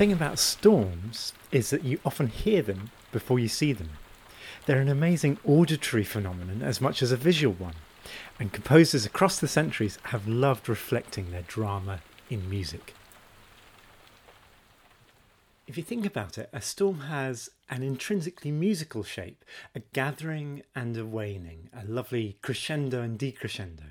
Thing about storms is that you often hear them before you see them. They're an amazing auditory phenomenon as much as a visual one, and composers across the centuries have loved reflecting their drama in music. If you think about it, a storm has an intrinsically musical shape, a gathering and a waning, a lovely crescendo and decrescendo.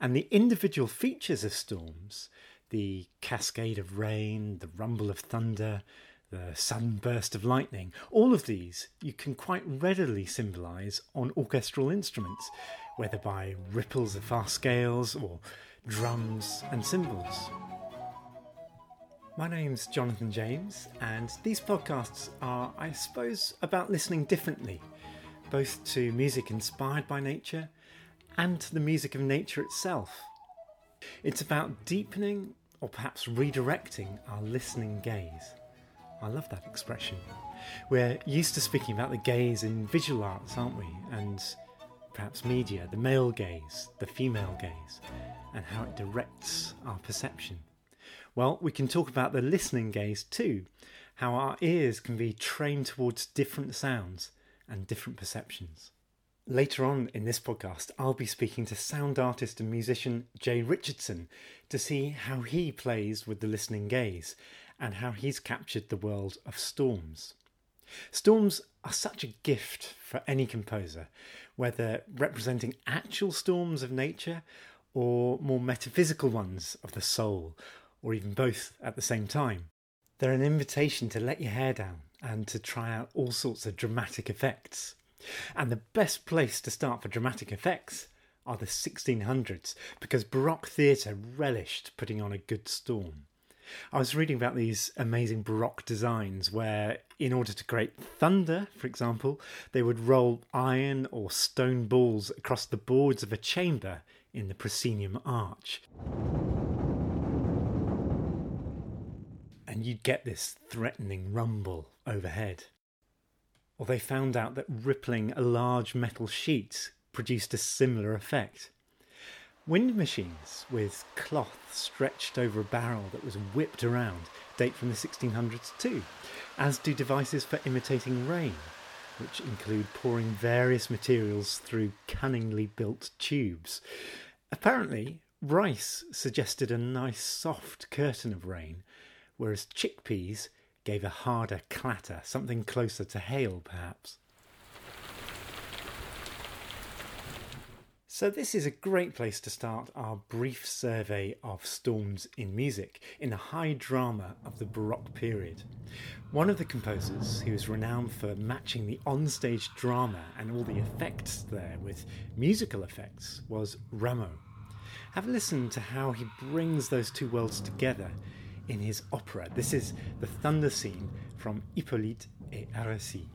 And the individual features of storms, the cascade of rain, the rumble of thunder, the sudden burst of lightning, all of these you can quite readily symbolise on orchestral instruments, whether by ripples of fast scales or drums and cymbals. My name's Jonathan James, and these podcasts are, I suppose, about listening differently, both to music inspired by nature and to the music of nature itself. It's about deepening or perhaps redirecting our listening gaze. I love that expression. We're used to speaking about the gaze in visual arts, aren't we? And perhaps media, the male gaze, the female gaze, and how it directs our perception. Well, we can talk about the listening gaze too, how our ears can be trained towards different sounds and different perceptions. Later on in this podcast, I'll be speaking to sound artist and musician Jay Richardson to see how he plays with the listening gaze and how he's captured the world of storms. Storms are such a gift for any composer, whether representing actual storms of nature or more metaphysical ones of the soul, or even both at the same time. They're an invitation to let your hair down and to try out all sorts of dramatic effects. And the best place to start for dramatic effects are the 1600s because Baroque theatre relished putting on a good storm. I was reading about these amazing Baroque designs where, in order to create thunder, for example, they would roll iron or stone balls across the boards of a chamber in the proscenium arch. And you'd get this threatening rumble overhead. Or they found out that rippling a large metal sheet produced a similar effect. Wind machines with cloth stretched over a barrel that was whipped around date from the 1600s too, as do devices for imitating rain, which include pouring various materials through cunningly built tubes. Apparently, rice suggested a nice soft curtain of rain, whereas chickpeas gave a harder clatter, something closer to hail perhaps. So, this is a great place to start our brief survey of storms in music in the high drama of the Baroque period. One of the composers who is renowned for matching the onstage drama and all the effects there with musical effects was Rameau. Have a listen to how he brings those two worlds together in his opera. This is the thunder scene from Hippolyte et Aricie.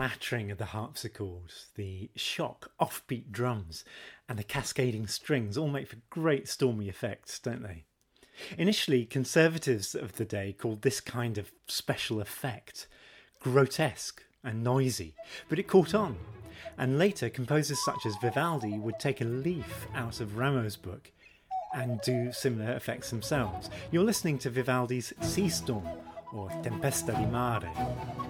Clattering of the harpsichords, the shock offbeat drums, and the cascading strings all make for great stormy effects, don't they? Initially, conservatives of the day called this kind of special effect grotesque and noisy, but it caught on. And later, composers such as Vivaldi would take a leaf out of Rameau's book and do similar effects themselves. You're listening to Vivaldi's Sea Storm or Tempesta di Mare.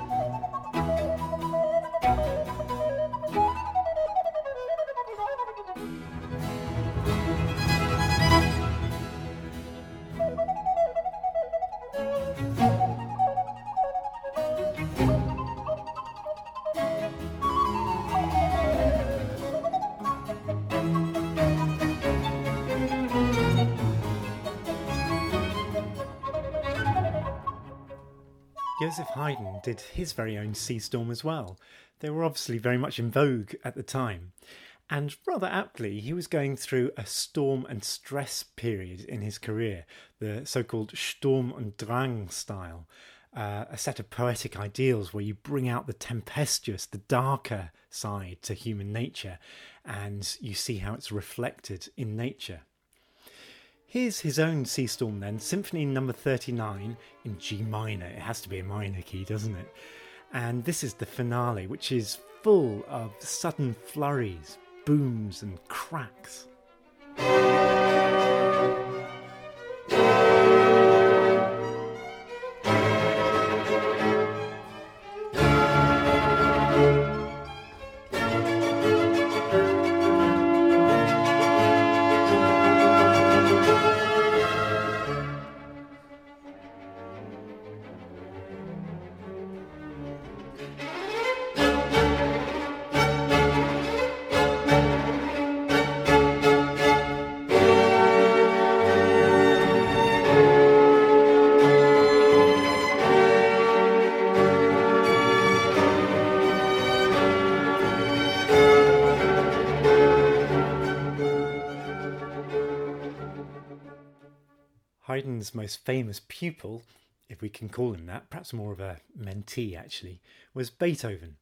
Did his very own sea storm as well. They were obviously very much in vogue at the time. And rather aptly, he was going through a storm and stress period in his career, the so called Sturm und Drang style, uh, a set of poetic ideals where you bring out the tempestuous, the darker side to human nature, and you see how it's reflected in nature. Here's his own Sea Storm then, Symphony number 39 in G minor. It has to be a minor key, doesn't it? And this is the finale, which is full of sudden flurries, booms, and cracks. Most famous pupil, if we can call him that, perhaps more of a mentee actually, was Beethoven.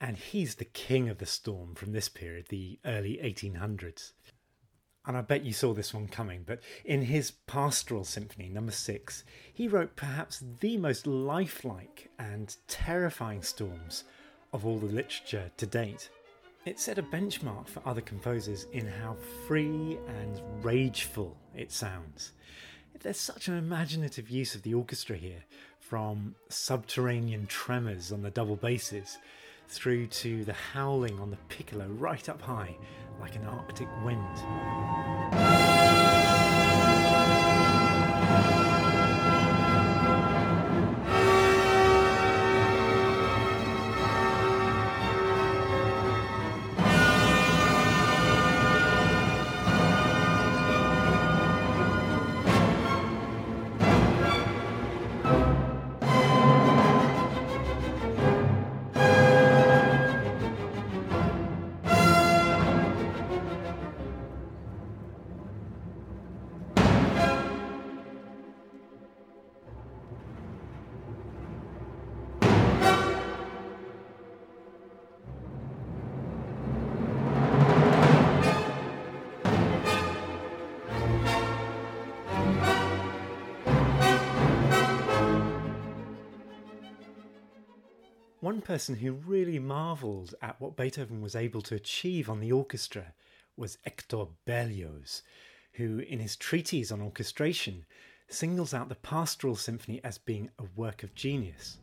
And he's the king of the storm from this period, the early 1800s. And I bet you saw this one coming, but in his Pastoral Symphony, number six, he wrote perhaps the most lifelike and terrifying storms of all the literature to date. It set a benchmark for other composers in how free and rageful it sounds. There's such an imaginative use of the orchestra here, from subterranean tremors on the double basses through to the howling on the piccolo right up high like an Arctic wind. One person who really marvelled at what Beethoven was able to achieve on the orchestra was Hector Berlioz, who, in his treatise on orchestration, singles out the Pastoral Symphony as being a work of genius.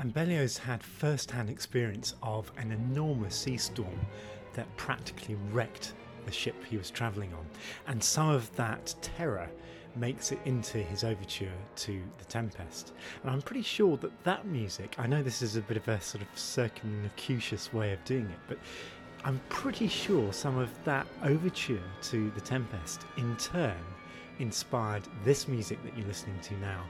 And Berlioz had first hand experience of an enormous sea storm that practically wrecked the ship he was travelling on, and some of that terror makes it into his overture to The Tempest. And I'm pretty sure that that music, I know this is a bit of a sort of circumlocutious way of doing it, but I'm pretty sure some of that overture to The Tempest in turn inspired this music that you're listening to now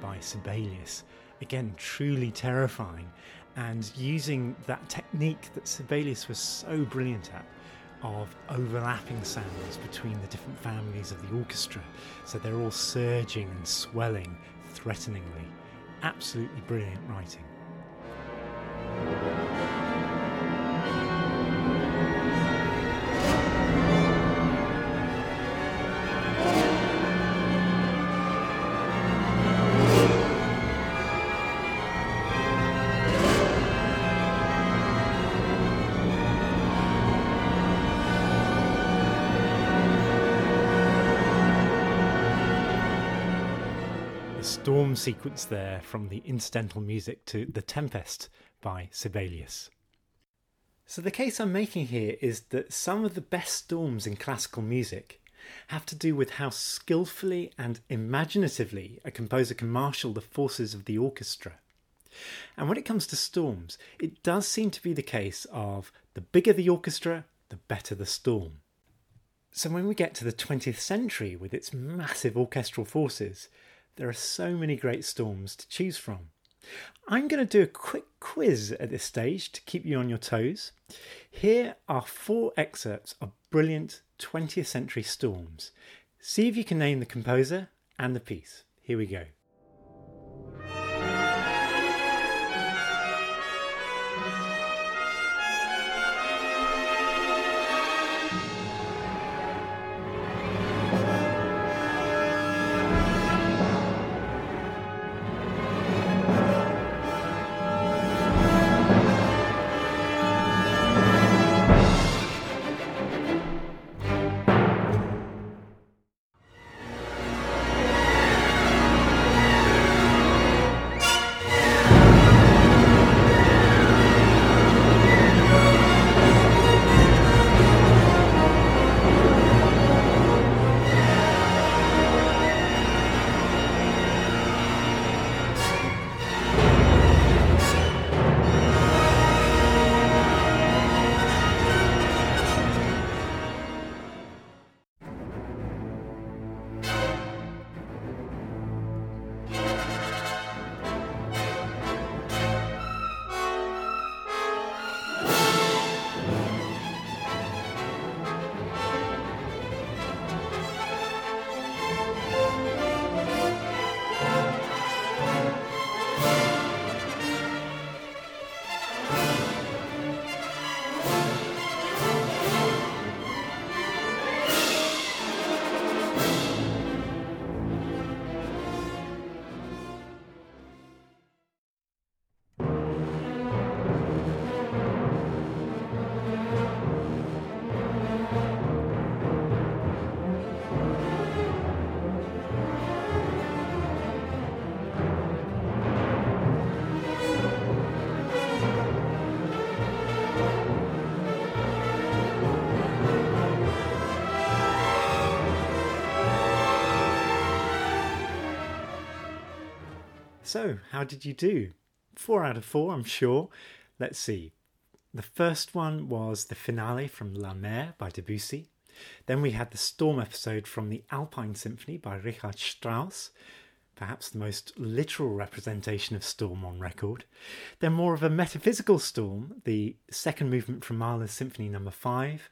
by Sibelius. Again, truly terrifying, and using that technique that Sibelius was so brilliant at of overlapping sounds between the different families of the orchestra. So they're all surging and swelling threateningly. Absolutely brilliant writing. Sequence there from the incidental music to The Tempest by Sibelius. So, the case I'm making here is that some of the best storms in classical music have to do with how skillfully and imaginatively a composer can marshal the forces of the orchestra. And when it comes to storms, it does seem to be the case of the bigger the orchestra, the better the storm. So when we get to the 20th century with its massive orchestral forces, there are so many great storms to choose from. I'm going to do a quick quiz at this stage to keep you on your toes. Here are four excerpts of brilliant 20th century storms. See if you can name the composer and the piece. Here we go. So, how did you do? Four out of four, I'm sure. Let's see. The first one was the finale from La Mer by Debussy. Then we had the storm episode from the Alpine Symphony by Richard Strauss, perhaps the most literal representation of storm on record. Then more of a metaphysical storm, the second movement from Mahler's Symphony Number no. 5.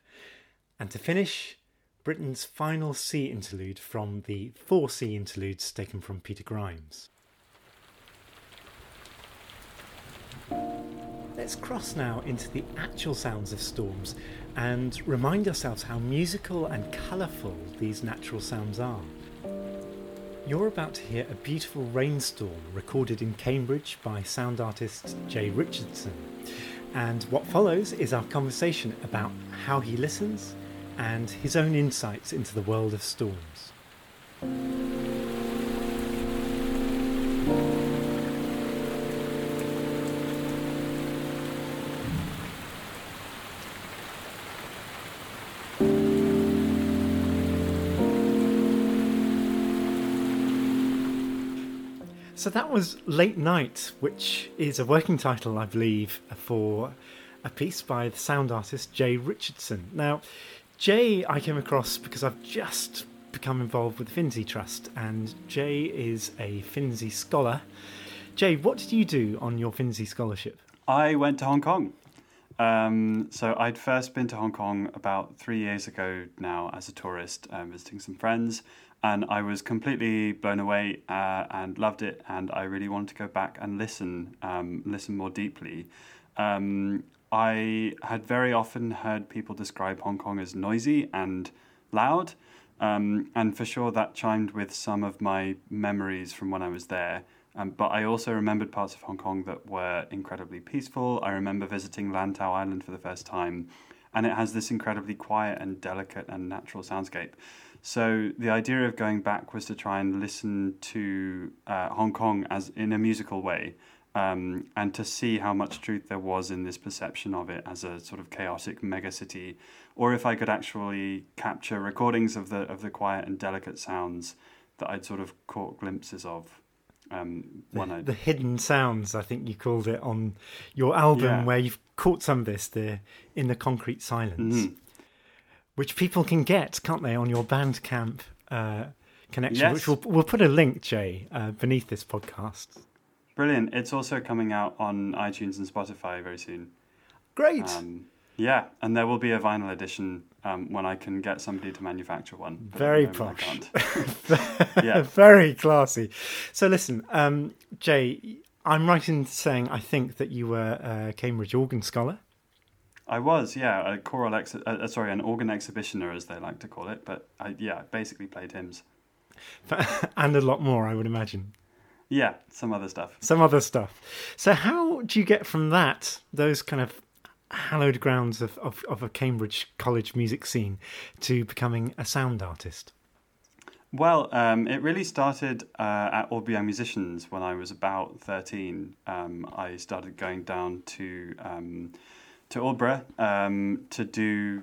And to finish, Britten's final sea interlude from the four sea interludes taken from Peter Grimes. Let's cross now into the actual sounds of storms and remind ourselves how musical and colourful these natural sounds are. You're about to hear a beautiful rainstorm recorded in Cambridge by sound artist Jay Richardson. And what follows is our conversation about how he listens and his own insights into the world of storms. So that was Late Night, which is a working title, I believe, for a piece by the sound artist Jay Richardson. Now, Jay I came across because I've just become involved with the Finzi Trust, and Jay is a Finzi scholar. Jay, what did you do on your Finzi scholarship? I went to Hong Kong. Um, so I'd first been to Hong Kong about three years ago now as a tourist, um, visiting some friends, and I was completely blown away uh, and loved it. And I really wanted to go back and listen, um, listen more deeply. Um, I had very often heard people describe Hong Kong as noisy and loud, um, and for sure that chimed with some of my memories from when I was there. Um, but I also remembered parts of Hong Kong that were incredibly peaceful. I remember visiting Lantau Island for the first time, and it has this incredibly quiet and delicate and natural soundscape. So the idea of going back was to try and listen to uh, Hong Kong as in a musical way, um, and to see how much truth there was in this perception of it as a sort of chaotic megacity, or if I could actually capture recordings of the of the quiet and delicate sounds that I'd sort of caught glimpses of. Um, the, the, hidden sounds, I think you called it on your album, yeah. where you've caught some of this, the in the concrete silence. Mm-hmm which people can get, can't they, on your Bandcamp uh, connection? Yes. Which we'll, we'll put a link, Jay, uh, beneath this podcast. Brilliant. It's also coming out on iTunes and Spotify very soon. Great. Um, yeah, and there will be a vinyl edition um, when I can get somebody to manufacture one. Very posh. yeah. Very classy. So listen, um, Jay, I'm right in saying I think that you were a Cambridge organ scholar. I was, yeah, a choral ex- uh, uh, sorry, an organ exhibitioner, as they like to call it. But I, yeah, basically played hymns, and a lot more, I would imagine. Yeah, some other stuff. Some other stuff. So, how do you get from that, those kind of hallowed grounds of, of, of a Cambridge college music scene, to becoming a sound artist? Well, um, it really started uh, at Aldeburgh Young Musicians when I was about 13. Um, I started going down to um, to Aldeburgh um, to do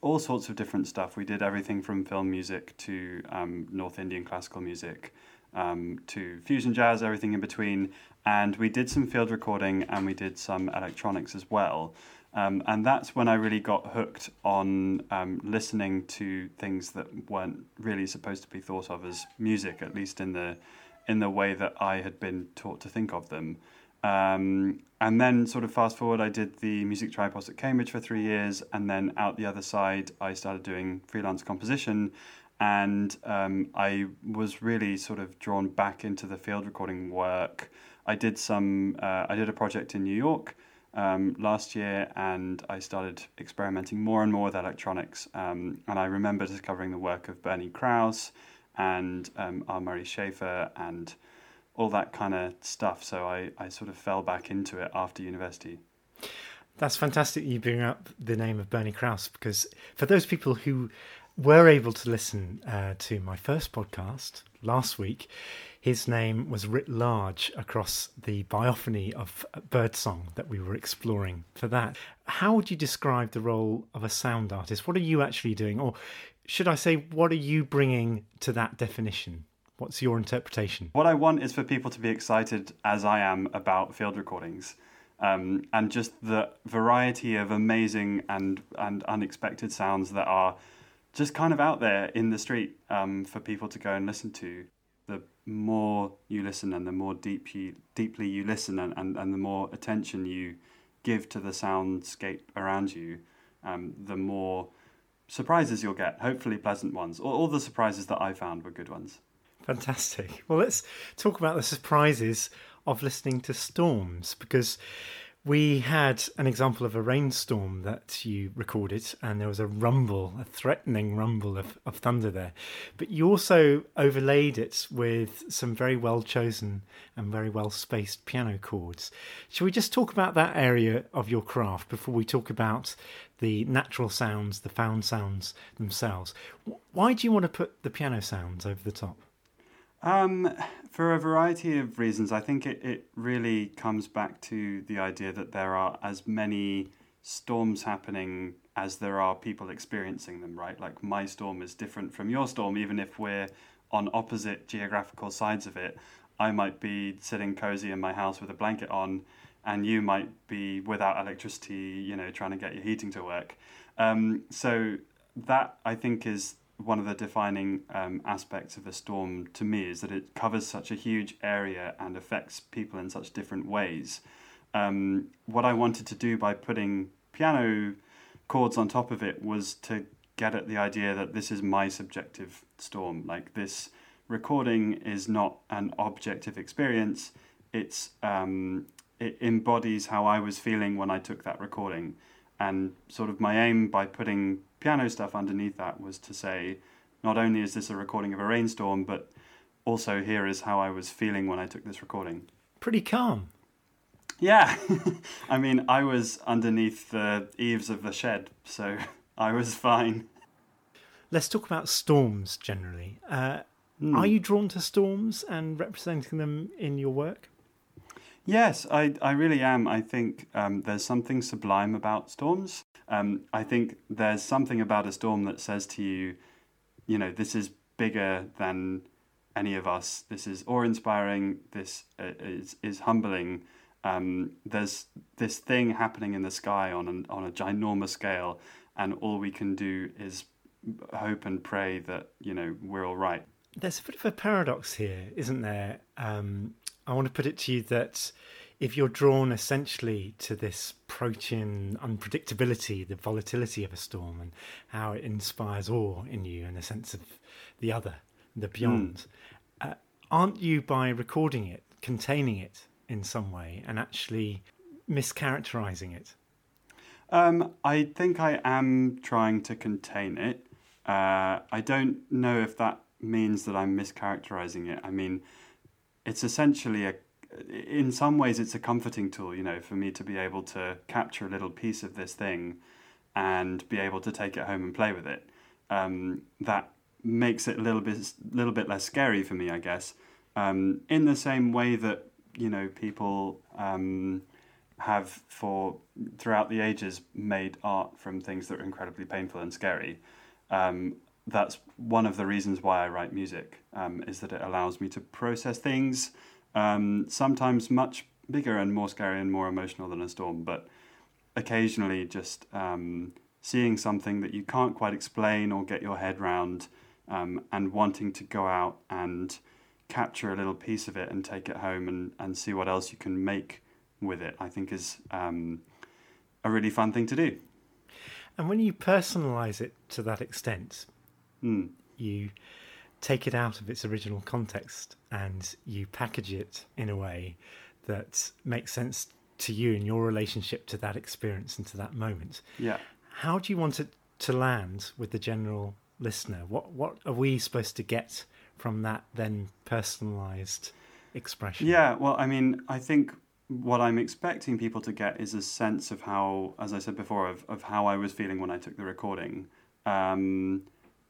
all sorts of different stuff. We did everything from film music to um, North Indian classical music um, to fusion jazz, everything in between. And we did some field recording and we did some electronics as well. Um, and that's when I really got hooked on um, listening to things that weren't really supposed to be thought of as music, at least in the in the way that I had been taught to think of them. Um, and then, sort of fast forward, I did the music tripos at Cambridge for three years, and then out the other side, I started doing freelance composition. And um, I was really sort of drawn back into the field recording work. I did some, uh, I did a project in New York um, last year, and I started experimenting more and more with electronics. Um, and I remember discovering the work of Bernie Krause and um, R. Murray Schafer and all that kind of stuff. So I, I sort of fell back into it after university. That's fantastic you bring up the name of Bernie Krause because for those people who were able to listen uh, to my first podcast last week, his name was writ large across the biophony of birdsong that we were exploring for that. How would you describe the role of a sound artist? What are you actually doing? Or should I say, what are you bringing to that definition? What's your interpretation? What I want is for people to be excited, as I am, about field recordings. Um, and just the variety of amazing and, and unexpected sounds that are just kind of out there in the street um, for people to go and listen to. The more you listen and the more deep you, deeply you listen and, and, and the more attention you give to the soundscape around you, um, the more surprises you'll get, hopefully pleasant ones. All, all the surprises that I found were good ones. Fantastic. Well, let's talk about the surprises of listening to storms because we had an example of a rainstorm that you recorded, and there was a rumble, a threatening rumble of, of thunder there. But you also overlaid it with some very well chosen and very well spaced piano chords. Shall we just talk about that area of your craft before we talk about the natural sounds, the found sounds themselves? Why do you want to put the piano sounds over the top? Um, for a variety of reasons, I think it, it really comes back to the idea that there are as many storms happening as there are people experiencing them, right? Like my storm is different from your storm, even if we're on opposite geographical sides of it. I might be sitting cozy in my house with a blanket on, and you might be without electricity, you know, trying to get your heating to work. Um, so that I think is one of the defining um, aspects of a storm to me is that it covers such a huge area and affects people in such different ways. Um, what I wanted to do by putting piano chords on top of it was to get at the idea that this is my subjective storm. Like this recording is not an objective experience. It's um, it embodies how I was feeling when I took that recording, and sort of my aim by putting piano stuff underneath that was to say, not only is this a recording of a rainstorm, but also here is how I was feeling when I took this recording. Pretty calm. Yeah. I mean, I was underneath the eaves of the shed, so I was fine. let's talk about storms generally. Uh, Hmm. Are you drawn to storms and representing them in your work? Yes, I, I really am. I think um, there's something sublime about storms. Um, I think there's something about a storm that says to you, you know, this is bigger than any of us. This is awe inspiring. This uh, is, is humbling. Um, there's this thing happening in the sky on, an, on a ginormous scale, and all we can do is hope and pray that, you know, we're all right. There's a bit of a paradox here, isn't there? Um, I want to put it to you that if you're drawn essentially to this protean unpredictability, the volatility of a storm, and how it inspires awe in you and a sense of the other, the beyond, mm. uh, aren't you by recording it, containing it in some way, and actually mischaracterizing it? Um, I think I am trying to contain it. Uh, I don't know if that means that I'm mischaracterizing it. I mean, it's essentially a, in some ways, it's a comforting tool, you know, for me to be able to capture a little piece of this thing and be able to take it home and play with it. Um, that makes it a little bit, little bit less scary for me, I guess. Um, in the same way that you know people um, have for throughout the ages made art from things that are incredibly painful and scary. Um, that's one of the reasons why I write music um, is that it allows me to process things um, sometimes much bigger and more scary and more emotional than a storm, but occasionally just um, seeing something that you can't quite explain or get your head round um, and wanting to go out and capture a little piece of it and take it home and, and see what else you can make with it, I think is um, a really fun thing to do. And when you personalize it to that extent, Mm. You take it out of its original context and you package it in a way that makes sense to you in your relationship to that experience and to that moment. Yeah. How do you want it to land with the general listener? What what are we supposed to get from that then personalized expression? Yeah, well, I mean, I think what I'm expecting people to get is a sense of how, as I said before, of, of how I was feeling when I took the recording. Um,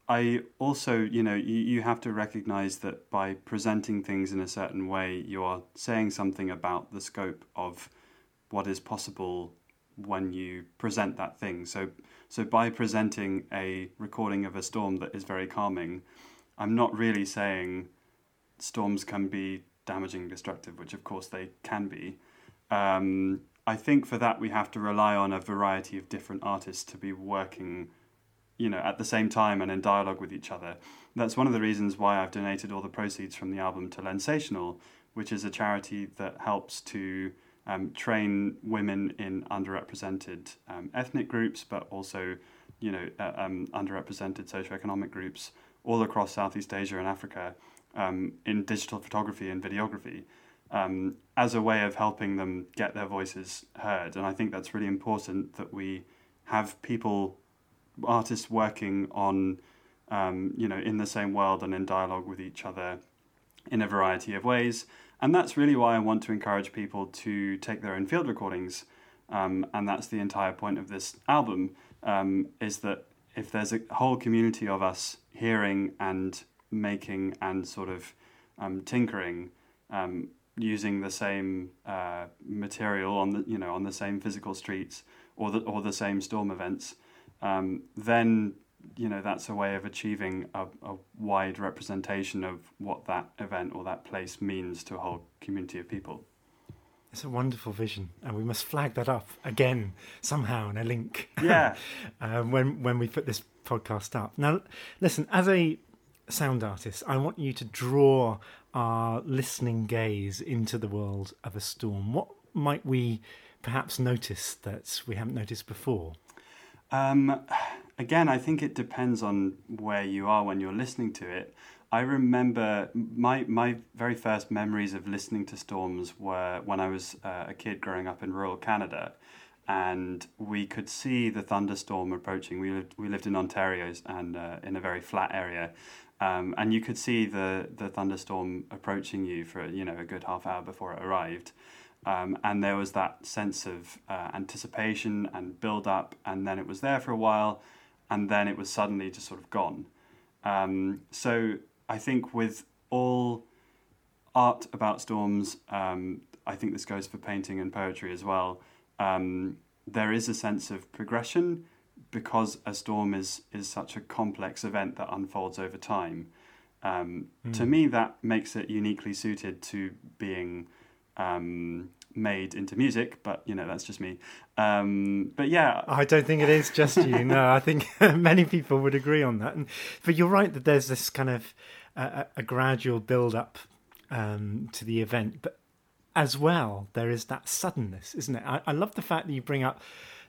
I also, you know, you, you have to recognize that by presenting things in a certain way, you are saying something about the scope of what is possible when you present that thing. So, so by presenting a recording of a storm that is very calming, I'm not really saying storms can be damaging, destructive, which of course they can be. Um, I think for that we have to rely on a variety of different artists to be working you know, at the same time and in dialogue with each other. That's one of the reasons why I've donated all the proceeds from the album to Lensational, which is a charity that helps to um, train women in underrepresented um, ethnic groups, but also, you know, uh, um, underrepresented socioeconomic groups all across Southeast Asia and Africa um, in digital photography and videography. Um, as a way of helping them get their voices heard. And I think that's really important that we have people artists working on, um, you know, in the same world and in dialogue with each other in a variety of ways. And that's really why I want to encourage people to take their own field recordings. Um, and that's the entire point of this album um, is that if there's a whole community of us hearing and making and sort of um, tinkering um, using the same uh, material on the you know on the same physical streets or the or the same storm events, um, then you know that's a way of achieving a, a, wide representation of what that event or that place means to a whole community of people. It's a wonderful vision, and we must flag that up again somehow in a link. Yeah, um, when when we put this podcast up. Now, listen, as a sound artist, I want you to draw our listening gaze into the world of a storm. What might we perhaps notice that we haven't noticed before? Um, again, I think it depends on where you are when you're listening to it. I remember my my very first memories of listening to storms were when I was uh, a kid growing up in rural Canada, and we could see the thunderstorm approaching. We lived we lived in Ontario and uh, in a very flat area, um, and you could see the the thunderstorm approaching you for you know a good half hour before it arrived. Um, and there was that sense of uh, anticipation and build up, and then it was there for a while, and then it was suddenly just sort of gone. Um, so I think with all art about storms, um, I think this goes for painting and poetry as well. Um, there is a sense of progression because a storm is is such a complex event that unfolds over time. Um, mm. To me, that makes it uniquely suited to being um, made into music, but you know that's just me. Um, but yeah, I don't think it is just you. no, I think many people would agree on that. And, but you're right that there's this kind of uh, a gradual build up um, to the event, but as well there is that suddenness, isn't it? I, I love the fact that you bring up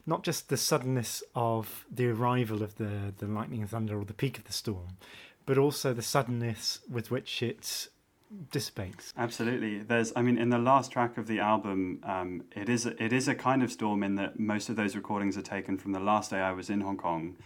not just the suddenness of the arrival of the the lightning and thunder or the peak of the storm, but also the suddenness with which it's dissipates. Absolutely. There's, I mean, in the last track of the album, um, it is it is a kind of storm in that most of those recordings are taken from the last day I was in Hong Kong,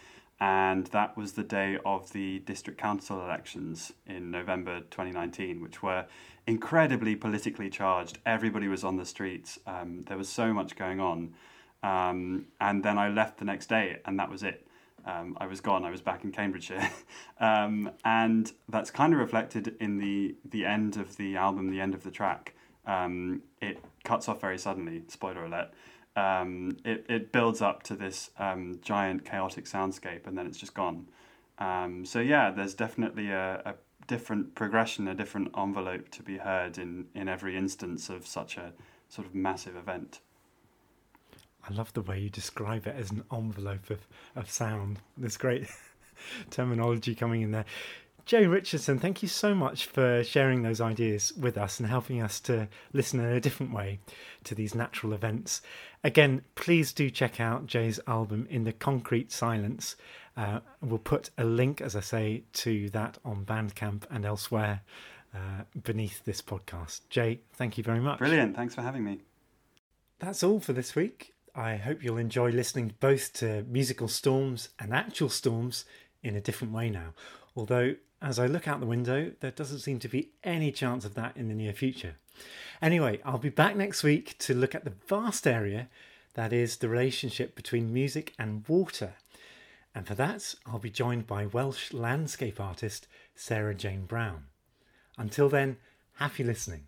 and that was the day of the district council elections in November 2019, which were incredibly politically charged. Everybody was on the streets. Um, there was so much going on, um, and then I left the next day, and that was it um, I was gone. I was back in Cambridgeshire, um, and that's kind of reflected in the the end of the album, the end of the track. Um, it cuts off very suddenly. Spoiler alert. Um, it it builds up to this um, giant chaotic soundscape, and then it's just gone. Um, so yeah, there's definitely a, a different progression, a different envelope to be heard in in every instance of such a sort of massive event. I love the way you describe it as an envelope of, of sound. There's great terminology coming in there. Jay Richardson, thank you so much for sharing those ideas with us and helping us to listen in a different way to these natural events. Again, please do check out Jay's album In the Concrete Silence. Uh, we'll put a link, as I say, to that on Bandcamp and elsewhere uh, beneath this podcast. Jay, thank you very much. Brilliant. Thanks for having me. That's all for this week. I hope you'll enjoy listening both to musical storms and actual storms in a different way now. Although, as I look out the window, there doesn't seem to be any chance of that in the near future. Anyway, I'll be back next week to look at the vast area that is the relationship between music and water. And for that, I'll be joined by Welsh landscape artist Sarah Jane Brown. Until then, happy listening.